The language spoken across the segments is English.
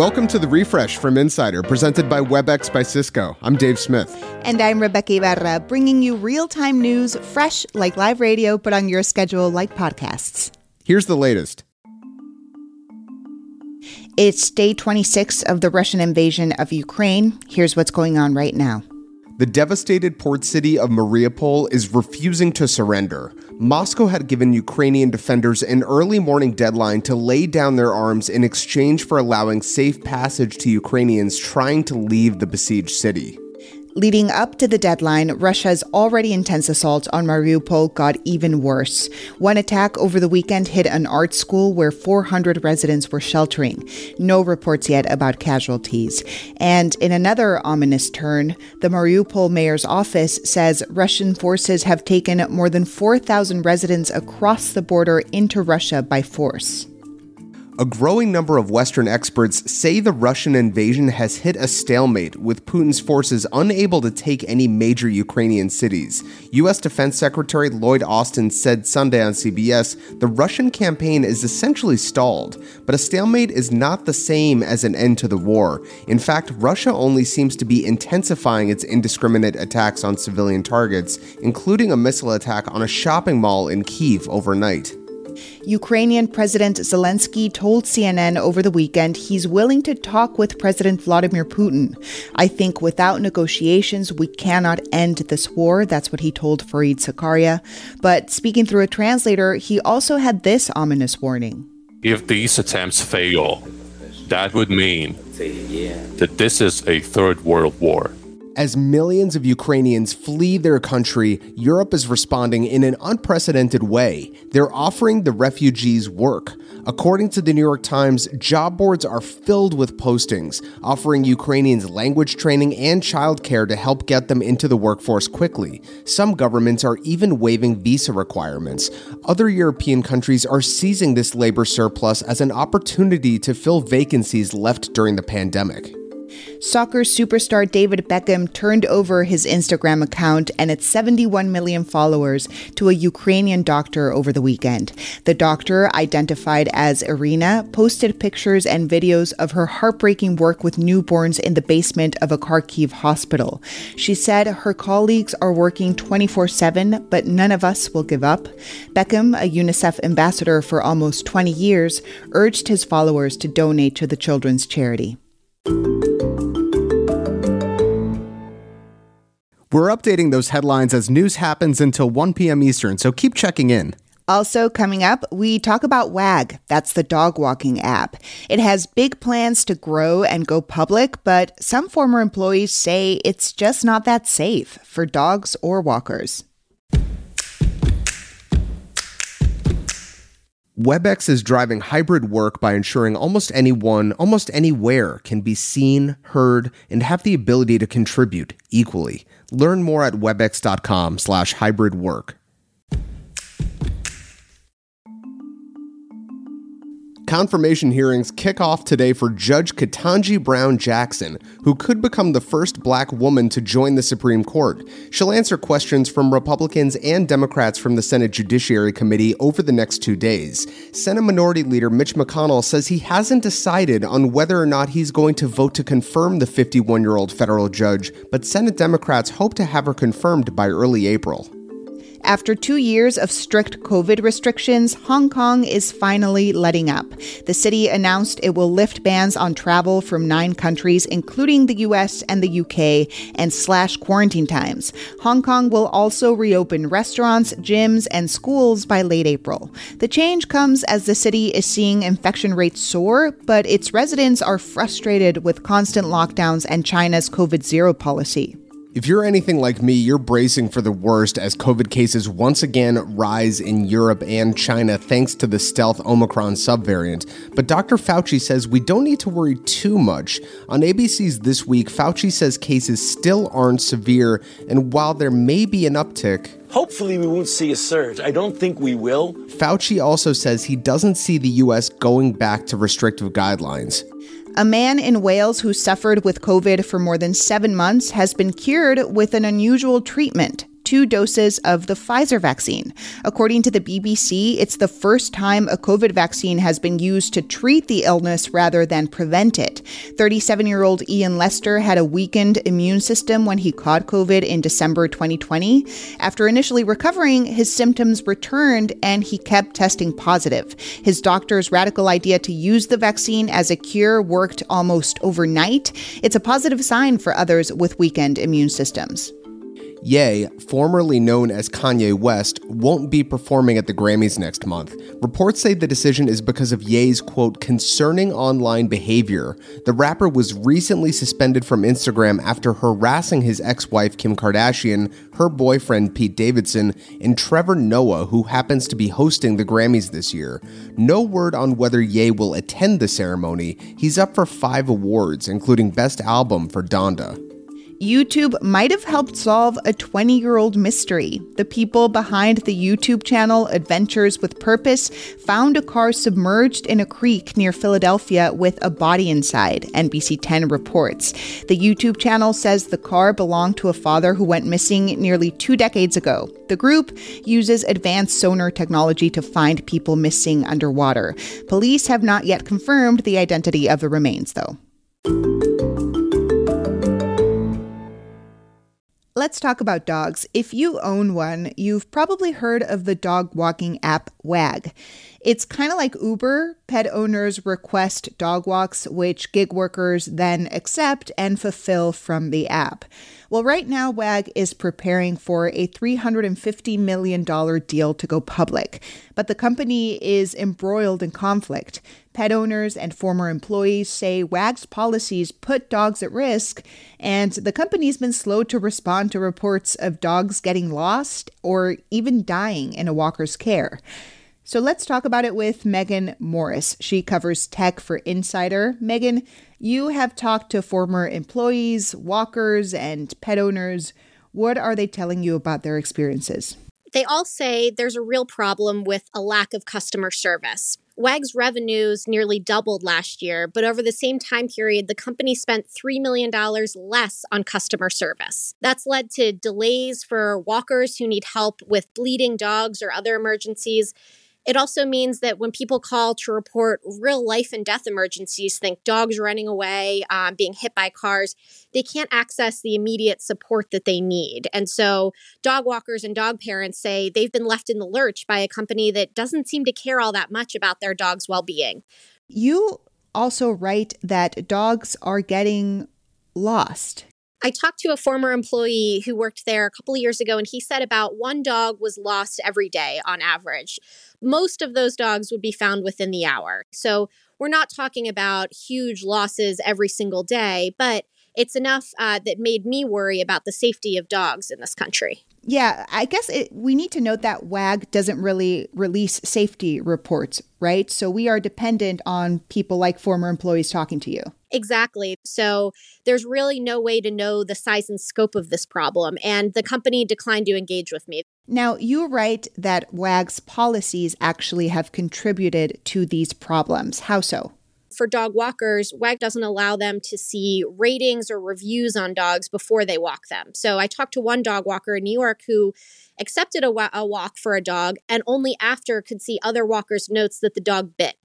Welcome to the refresh from Insider, presented by WebEx by Cisco. I'm Dave Smith. And I'm Rebeca Ibarra, bringing you real time news, fresh like live radio, but on your schedule like podcasts. Here's the latest. It's day 26 of the Russian invasion of Ukraine. Here's what's going on right now. The devastated port city of Mariupol is refusing to surrender. Moscow had given Ukrainian defenders an early morning deadline to lay down their arms in exchange for allowing safe passage to Ukrainians trying to leave the besieged city. Leading up to the deadline, Russia's already intense assault on Mariupol got even worse. One attack over the weekend hit an art school where 400 residents were sheltering. No reports yet about casualties. And in another ominous turn, the Mariupol mayor's office says Russian forces have taken more than 4,000 residents across the border into Russia by force. A growing number of Western experts say the Russian invasion has hit a stalemate, with Putin's forces unable to take any major Ukrainian cities. U.S. Defense Secretary Lloyd Austin said Sunday on CBS the Russian campaign is essentially stalled, but a stalemate is not the same as an end to the war. In fact, Russia only seems to be intensifying its indiscriminate attacks on civilian targets, including a missile attack on a shopping mall in Kiev overnight. Ukrainian President Zelenskyy told CNN over the weekend he's willing to talk with President Vladimir Putin. I think without negotiations, we cannot end this war. That's what he told Fareed Zakaria. But speaking through a translator, he also had this ominous warning. If these attempts fail, that would mean that this is a third world war. As millions of Ukrainians flee their country, Europe is responding in an unprecedented way. They're offering the refugees work. According to the New York Times, job boards are filled with postings, offering Ukrainians language training and childcare to help get them into the workforce quickly. Some governments are even waiving visa requirements. Other European countries are seizing this labor surplus as an opportunity to fill vacancies left during the pandemic. Soccer superstar David Beckham turned over his Instagram account and its 71 million followers to a Ukrainian doctor over the weekend. The doctor, identified as Irina, posted pictures and videos of her heartbreaking work with newborns in the basement of a Kharkiv hospital. She said her colleagues are working 24 7, but none of us will give up. Beckham, a UNICEF ambassador for almost 20 years, urged his followers to donate to the children's charity. We're updating those headlines as news happens until 1 p.m. Eastern, so keep checking in. Also, coming up, we talk about WAG. That's the dog walking app. It has big plans to grow and go public, but some former employees say it's just not that safe for dogs or walkers. WebEx is driving hybrid work by ensuring almost anyone, almost anywhere, can be seen, heard, and have the ability to contribute equally. Learn more at webex.com slash hybrid work. Confirmation hearings kick off today for Judge Ketanji Brown Jackson, who could become the first black woman to join the Supreme Court. She'll answer questions from Republicans and Democrats from the Senate Judiciary Committee over the next two days. Senate Minority Leader Mitch McConnell says he hasn't decided on whether or not he's going to vote to confirm the 51 year old federal judge, but Senate Democrats hope to have her confirmed by early April. After two years of strict COVID restrictions, Hong Kong is finally letting up. The city announced it will lift bans on travel from nine countries, including the US and the UK, and slash quarantine times. Hong Kong will also reopen restaurants, gyms, and schools by late April. The change comes as the city is seeing infection rates soar, but its residents are frustrated with constant lockdowns and China's COVID zero policy. If you're anything like me, you're bracing for the worst as COVID cases once again rise in Europe and China thanks to the stealth Omicron subvariant. But Dr. Fauci says we don't need to worry too much. On ABC's This Week, Fauci says cases still aren't severe, and while there may be an uptick, Hopefully, we won't see a surge. I don't think we will. Fauci also says he doesn't see the U.S. going back to restrictive guidelines. A man in Wales who suffered with COVID for more than seven months has been cured with an unusual treatment two doses of the Pfizer vaccine. According to the BBC, it's the first time a COVID vaccine has been used to treat the illness rather than prevent it. 37 year old Ian Lester had a weakened immune system when he caught COVID in December 2020. After initially recovering, his symptoms returned and he kept testing positive. His doctor's radical idea to use the vaccine as a cure worked almost overnight. It's a positive sign for others with weakened immune systems. Ye, formerly known as Kanye West, won't be performing at the Grammys next month. Reports say the decision is because of Ye's quote, concerning online behavior. The rapper was recently suspended from Instagram after harassing his ex wife Kim Kardashian, her boyfriend Pete Davidson, and Trevor Noah, who happens to be hosting the Grammys this year. No word on whether Ye will attend the ceremony. He's up for five awards, including Best Album for Donda. YouTube might have helped solve a 20 year old mystery. The people behind the YouTube channel Adventures with Purpose found a car submerged in a creek near Philadelphia with a body inside, NBC 10 reports. The YouTube channel says the car belonged to a father who went missing nearly two decades ago. The group uses advanced sonar technology to find people missing underwater. Police have not yet confirmed the identity of the remains, though. Let's talk about dogs. If you own one, you've probably heard of the dog walking app Wag. It's kind of like Uber. Pet owners request dog walks, which gig workers then accept and fulfill from the app. Well, right now, WAG is preparing for a $350 million deal to go public, but the company is embroiled in conflict. Pet owners and former employees say WAG's policies put dogs at risk, and the company's been slow to respond to reports of dogs getting lost or even dying in a walker's care. So let's talk about it with Megan Morris. She covers tech for Insider. Megan, you have talked to former employees, walkers, and pet owners. What are they telling you about their experiences? They all say there's a real problem with a lack of customer service. WAG's revenues nearly doubled last year, but over the same time period, the company spent $3 million less on customer service. That's led to delays for walkers who need help with bleeding dogs or other emergencies. It also means that when people call to report real life and death emergencies, think dogs running away, um, being hit by cars, they can't access the immediate support that they need. And so, dog walkers and dog parents say they've been left in the lurch by a company that doesn't seem to care all that much about their dog's well being. You also write that dogs are getting lost. I talked to a former employee who worked there a couple of years ago, and he said about one dog was lost every day on average. Most of those dogs would be found within the hour. So we're not talking about huge losses every single day, but it's enough uh, that made me worry about the safety of dogs in this country. Yeah, I guess it, we need to note that WAG doesn't really release safety reports, right? So we are dependent on people like former employees talking to you. Exactly. So there's really no way to know the size and scope of this problem, and the company declined to engage with me. Now, you write that WAG's policies actually have contributed to these problems. How so? for dog walkers, WAG doesn't allow them to see ratings or reviews on dogs before they walk them. So I talked to one dog walker in New York who accepted a, wa- a walk for a dog and only after could see other walkers' notes that the dog bit.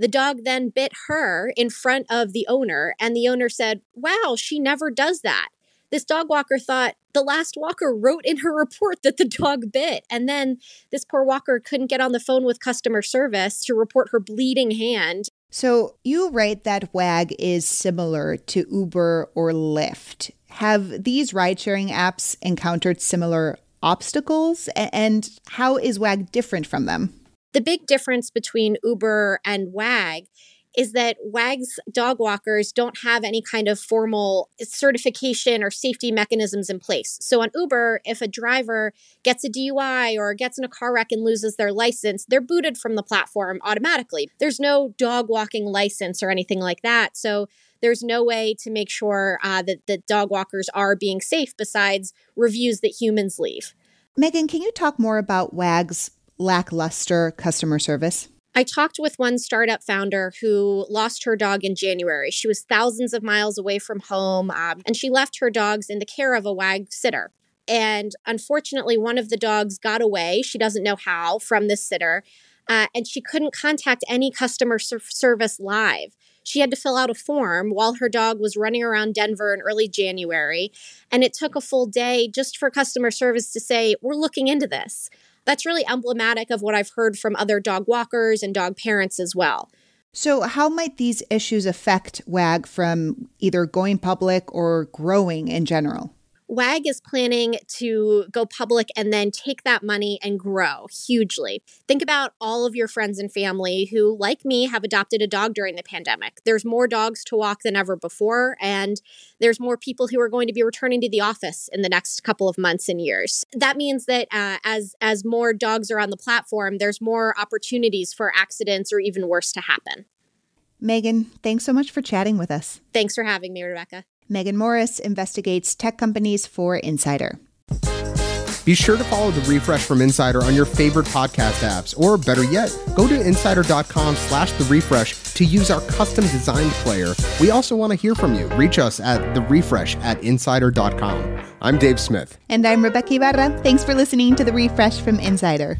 The dog then bit her in front of the owner, and the owner said, Wow, she never does that. This dog walker thought the last walker wrote in her report that the dog bit. And then this poor walker couldn't get on the phone with customer service to report her bleeding hand. So you write that WAG is similar to Uber or Lyft. Have these ride sharing apps encountered similar obstacles? And how is WAG different from them? The big difference between Uber and WAG is that WAG's dog walkers don't have any kind of formal certification or safety mechanisms in place. So on Uber, if a driver gets a DUI or gets in a car wreck and loses their license, they're booted from the platform automatically. There's no dog walking license or anything like that. So there's no way to make sure uh, that the dog walkers are being safe besides reviews that humans leave. Megan, can you talk more about WAG's lackluster customer service? I talked with one startup founder who lost her dog in January. She was thousands of miles away from home um, and she left her dogs in the care of a WAG sitter. And unfortunately, one of the dogs got away. She doesn't know how from this sitter. Uh, and she couldn't contact any customer ser- service live. She had to fill out a form while her dog was running around Denver in early January. And it took a full day just for customer service to say, We're looking into this. That's really emblematic of what I've heard from other dog walkers and dog parents as well. So, how might these issues affect WAG from either going public or growing in general? WAG is planning to go public and then take that money and grow hugely. Think about all of your friends and family who, like me, have adopted a dog during the pandemic. There's more dogs to walk than ever before, and there's more people who are going to be returning to the office in the next couple of months and years. That means that uh, as as more dogs are on the platform, there's more opportunities for accidents or even worse to happen. Megan, thanks so much for chatting with us. Thanks for having me, Rebeca. Megan Morris investigates tech companies for Insider. Be sure to follow the refresh from Insider on your favorite podcast apps, or better yet, go to insider.com slash the refresh to use our custom designed player. We also want to hear from you. Reach us at the refresh at insider.com. I'm Dave Smith. And I'm Rebeca Ibarra. Thanks for listening to the refresh from Insider.